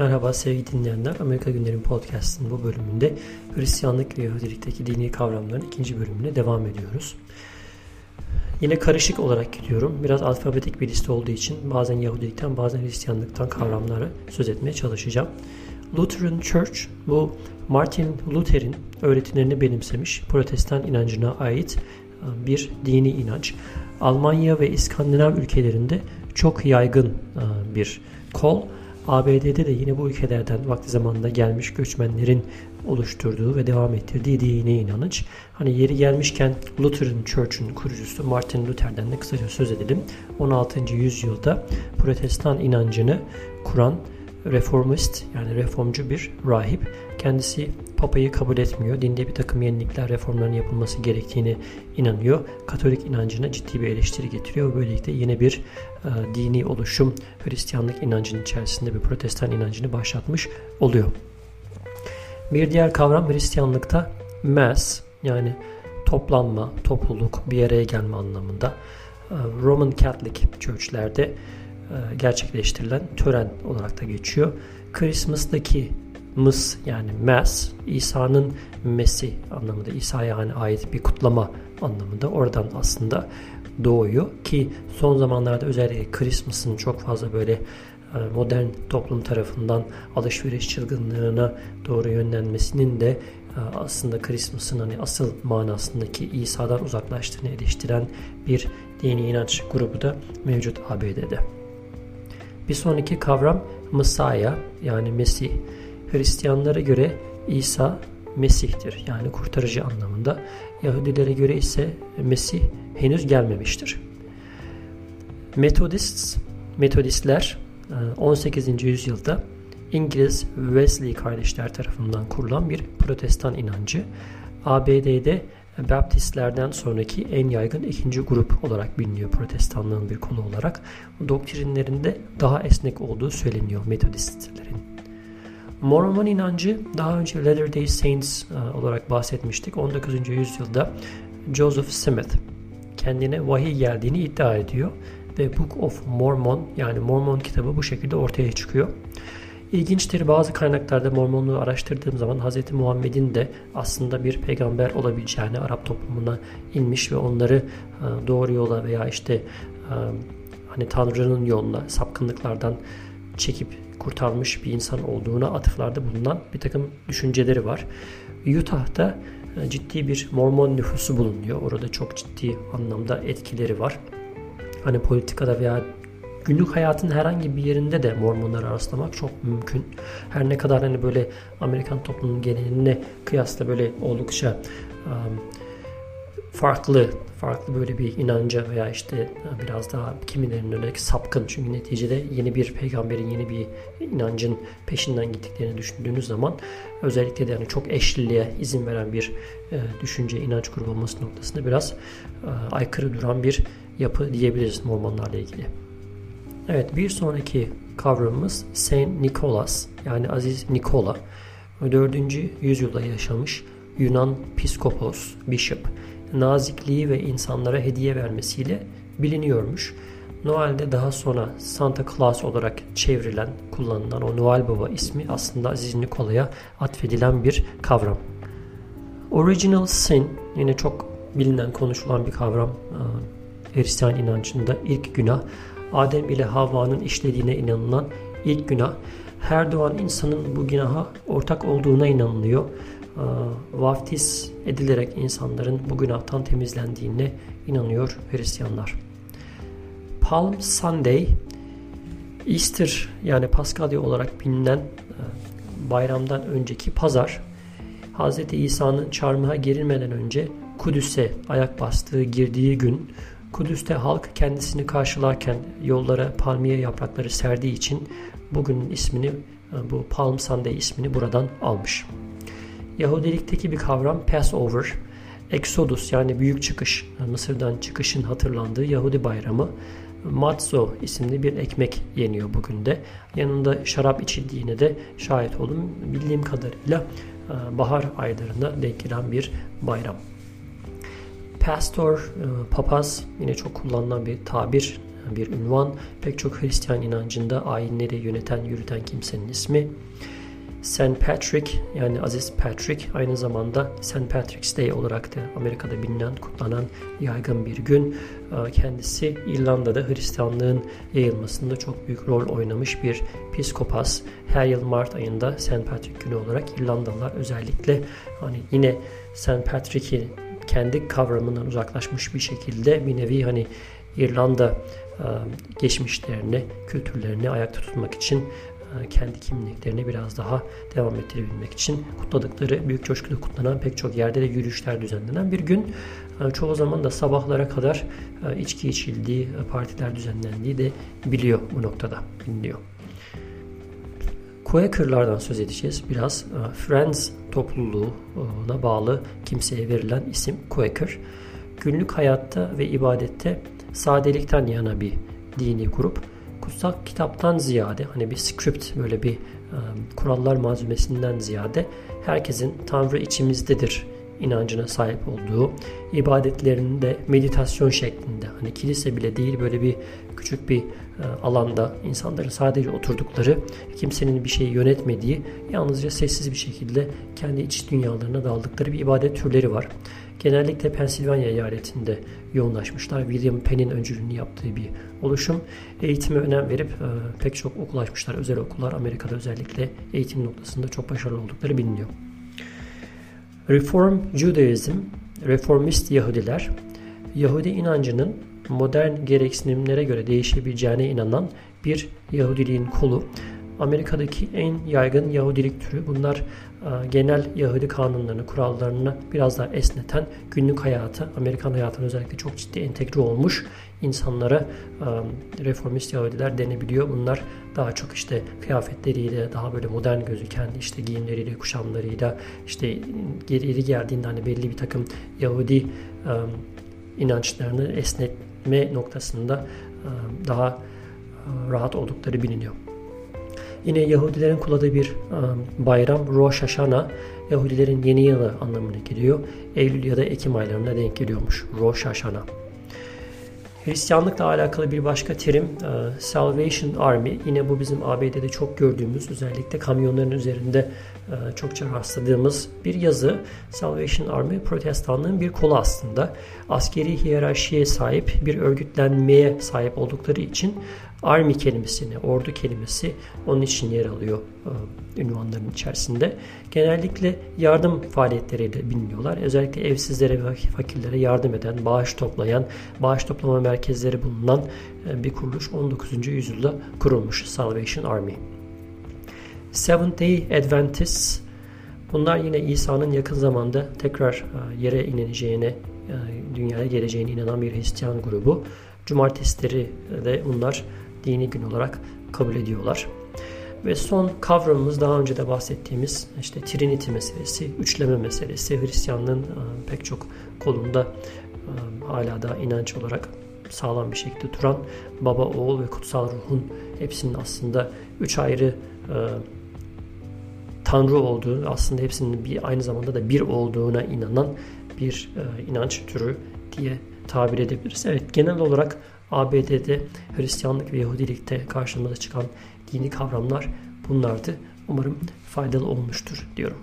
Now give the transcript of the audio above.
Merhaba sevgili dinleyenler. Amerika Günlerim Podcast'ın bu bölümünde Hristiyanlık ve Yahudilikteki dini kavramların ikinci bölümüne devam ediyoruz. Yine karışık olarak gidiyorum. Biraz alfabetik bir liste olduğu için bazen Yahudilikten bazen Hristiyanlıktan kavramları söz etmeye çalışacağım. Lutheran Church bu Martin Luther'in öğretilerini benimsemiş protestan inancına ait e, bir dini inanç. Almanya ve İskandinav ülkelerinde çok yaygın e, bir kol. ABD'de de yine bu ülkelerden vakti zamanında gelmiş göçmenlerin oluşturduğu ve devam ettirdiği dini inanış. Hani yeri gelmişken Lutheran Church'un kurucusu Martin Luther'den de kısaca söz edelim. 16. yüzyılda protestan inancını kuran reformist yani reformcu bir rahip. Kendisi papayı kabul etmiyor. Dinde bir takım yenilikler, reformların yapılması gerektiğini inanıyor. Katolik inancına ciddi bir eleştiri getiriyor. Böylelikle yine bir e, dini oluşum Hristiyanlık inancının içerisinde bir protestan inancını başlatmış oluyor. Bir diğer kavram Hristiyanlıkta mass yani toplanma, topluluk, bir araya gelme anlamında. E, Roman Catholic Church'lerde e, gerçekleştirilen tören olarak da geçiyor. Christmas'taki mıs yani mass İsa'nın mesi anlamında İsa'ya hani ait bir kutlama anlamında oradan aslında doğuyor ki son zamanlarda özellikle Christmas'ın çok fazla böyle e, modern toplum tarafından alışveriş çılgınlığına doğru yönlenmesinin de e, aslında Christmas'ın hani asıl manasındaki İsa'dan uzaklaştığını eleştiren bir dini inanç grubu da mevcut ABD'de. Bir sonraki kavram Messiah yani Mesih. Hristiyanlara göre İsa Mesih'tir yani kurtarıcı anlamında. Yahudilere göre ise Mesih henüz gelmemiştir. Methodists, Metodistler 18. E, yüzyılda İngiliz Wesley kardeşler tarafından kurulan bir protestan inancı. ABD'de Baptistlerden sonraki en yaygın ikinci grup olarak biliniyor protestanlığın bir kolu olarak. Doktrinlerinde daha esnek olduğu söyleniyor Metodistlerin. Mormon inancı daha önce Latter-day Saints e, olarak bahsetmiştik. 19. yüzyılda Joseph Smith kendine vahiy geldiğini iddia ediyor ve Book of Mormon yani Mormon kitabı bu şekilde ortaya çıkıyor. İlginçtir bazı kaynaklarda Mormonluğu araştırdığım zaman Hz. Muhammed'in de aslında bir peygamber olabileceğini Arap toplumuna inmiş ve onları e, doğru yola veya işte e, hani Tanrı'nın yoluna sapkınlıklardan çekip kurtarmış bir insan olduğuna atıflarda bulunan bir takım düşünceleri var. Utah'ta e, ciddi bir Mormon nüfusu bulunuyor. Orada çok ciddi anlamda etkileri var. Hani politikada veya günlük hayatın herhangi bir yerinde de Mormonlara rastlamak çok mümkün. Her ne kadar hani böyle Amerikan toplumunun geneline kıyasla böyle oldukça um, farklı farklı böyle bir inanca veya işte biraz daha kimilerinin yönelik sapkın çünkü neticede yeni bir peygamberin yeni bir inancın peşinden gittiklerini düşündüğünüz zaman özellikle de yani çok eşliliğe izin veren bir e, düşünce inanç grubu olması noktasında biraz e, aykırı duran bir yapı diyebiliriz Mormonlarla ilgili. Evet bir sonraki kavramımız Saint Nicholas yani Aziz Nikola 4. yüzyılda yaşamış Yunan piskopos, bishop nazikliği ve insanlara hediye vermesiyle biliniyormuş. Noel'de daha sonra Santa Claus olarak çevrilen, kullanılan o Noel Baba ismi aslında Aziz Nikola'ya atfedilen bir kavram. Original Sin yine çok bilinen, konuşulan bir kavram Hristiyan inancında ilk günah. Adem ile Havva'nın işlediğine inanılan ilk günah. Her doğan insanın bu günaha ortak olduğuna inanılıyor. E, vaftiz edilerek insanların bu günahtan temizlendiğine inanıyor Hristiyanlar. Palm Sunday Easter yani Paskalya olarak bilinen e, bayramdan önceki pazar Hz. İsa'nın çarmıha gerilmeden önce Kudüs'e ayak bastığı, girdiği gün Kudüs'te halk kendisini karşılarken yollara palmiye yaprakları serdiği için bugünün ismini e, bu Palm Sunday ismini buradan almış. Yahudilikteki bir kavram Passover, Exodus yani büyük çıkış, Mısır'dan çıkışın hatırlandığı Yahudi bayramı. Matzo isimli bir ekmek yeniyor bugün de. Yanında şarap içildiğine de şahit oldum. Bildiğim kadarıyla e, bahar aylarında denk gelen bir bayram. Pastor, e, papaz yine çok kullanılan bir tabir. bir ünvan. Pek çok Hristiyan inancında ayinleri yöneten, yürüten kimsenin ismi. St. Patrick yani Aziz Patrick aynı zamanda St. Patrick's Day olarak da Amerika'da bilinen, kutlanan yaygın bir gün. Ee, kendisi İrlanda'da Hristiyanlığın yayılmasında çok büyük rol oynamış bir piskopas. Her yıl Mart ayında St. Patrick günü olarak İrlandalılar özellikle hani yine St. Patrick'i kendi kavramından uzaklaşmış bir şekilde bir nevi hani İrlanda e, geçmişlerini, kültürlerini ayakta tutmak için kendi kimliklerini biraz daha devam ettirebilmek için kutladıkları, büyük coşkuyla kutlanan pek çok yerde de yürüyüşler düzenlenen bir gün. E, çoğu zaman da sabahlara kadar e, içki içildiği, partiler düzenlendiği de biliyor bu noktada, biliniyor. Quaker'lardan söz edeceğiz. Biraz Friends topluluğuna bağlı kimseye verilen isim Quaker. Günlük hayatta ve ibadette sadelikten yana bir dini grup kutsal kitaptan ziyade hani bir script böyle bir um, kurallar malzemesinden ziyade herkesin Tanrı içimizdedir inancına sahip olduğu ibadetlerinde meditasyon şeklinde hani kilise bile değil böyle bir küçük bir uh, alanda insanların sadece oturdukları kimsenin bir şeyi yönetmediği yalnızca sessiz bir şekilde kendi iç dünyalarına daldıkları bir ibadet türleri var. Genellikle Pensilvanya eyaletinde yoğunlaşmışlar. William Penn'in öncülüğünü yaptığı bir oluşum. Eğitime önem verip e, pek çok okul açmışlar. Özel okullar Amerika'da özellikle eğitim noktasında çok başarılı oldukları biliniyor. Reform Judaism, reformist Yahudiler, Yahudi inancının modern gereksinimlere göre değişebileceğine inanan bir Yahudiliğin kolu. Amerika'daki en yaygın Yahudilik türü. Bunlar e, genel Yahudi kanunlarını, kurallarını biraz daha esneten günlük hayatı, Amerikan hayatına özellikle çok ciddi entegre olmuş insanlara e, reformist Yahudiler denebiliyor. Bunlar daha çok işte kıyafetleriyle, daha böyle modern gözüken işte giyimleriyle, kuşamlarıyla işte geri geldiğinde hani belli bir takım Yahudi e, inançlarını esnetme noktasında daha rahat oldukları biliniyor. Yine Yahudilerin kuladığı bir bayram Rosh Hashanah Yahudilerin yeni yılı anlamına geliyor. Eylül ya da Ekim aylarına denk geliyormuş Rosh Hashanah. Hristiyanlıkla alakalı bir başka terim Salvation Army. Yine bu bizim ABD'de çok gördüğümüz özellikle kamyonların üzerinde çokça rastladığımız bir yazı. Salvation Army protestanlığın bir kolu aslında. Askeri hiyerarşiye sahip bir örgütlenmeye sahip oldukları için Army kelimesini, ordu kelimesi onun için yer alıyor e, ünvanların içerisinde. Genellikle yardım faaliyetleriyle biliniyorlar. Özellikle evsizlere ve fakirlere yardım eden, bağış toplayan, bağış toplama merkezleri bulunan e, bir kuruluş 19. yüzyılda kurulmuş Salvation Army. Seventh Day Adventists Bunlar yine İsa'nın yakın zamanda tekrar e, yere ineceğine, dünyaya geleceğine inanan bir Hristiyan grubu. Cumartesileri de bunlar dini gün olarak kabul ediyorlar. Ve son kavramımız daha önce de bahsettiğimiz işte Trinity meselesi, üçleme meselesi Hristiyanlığın e, pek çok kolunda e, hala da inanç olarak sağlam bir şekilde duran baba, oğul ve kutsal ruhun hepsinin aslında üç ayrı e, tanrı olduğu, aslında hepsinin bir aynı zamanda da bir olduğuna inanan bir inanç türü diye tabir edebiliriz. Evet genel olarak ABD'de Hristiyanlık ve Yahudilikte karşımıza çıkan dini kavramlar bunlardı. Umarım faydalı olmuştur diyorum.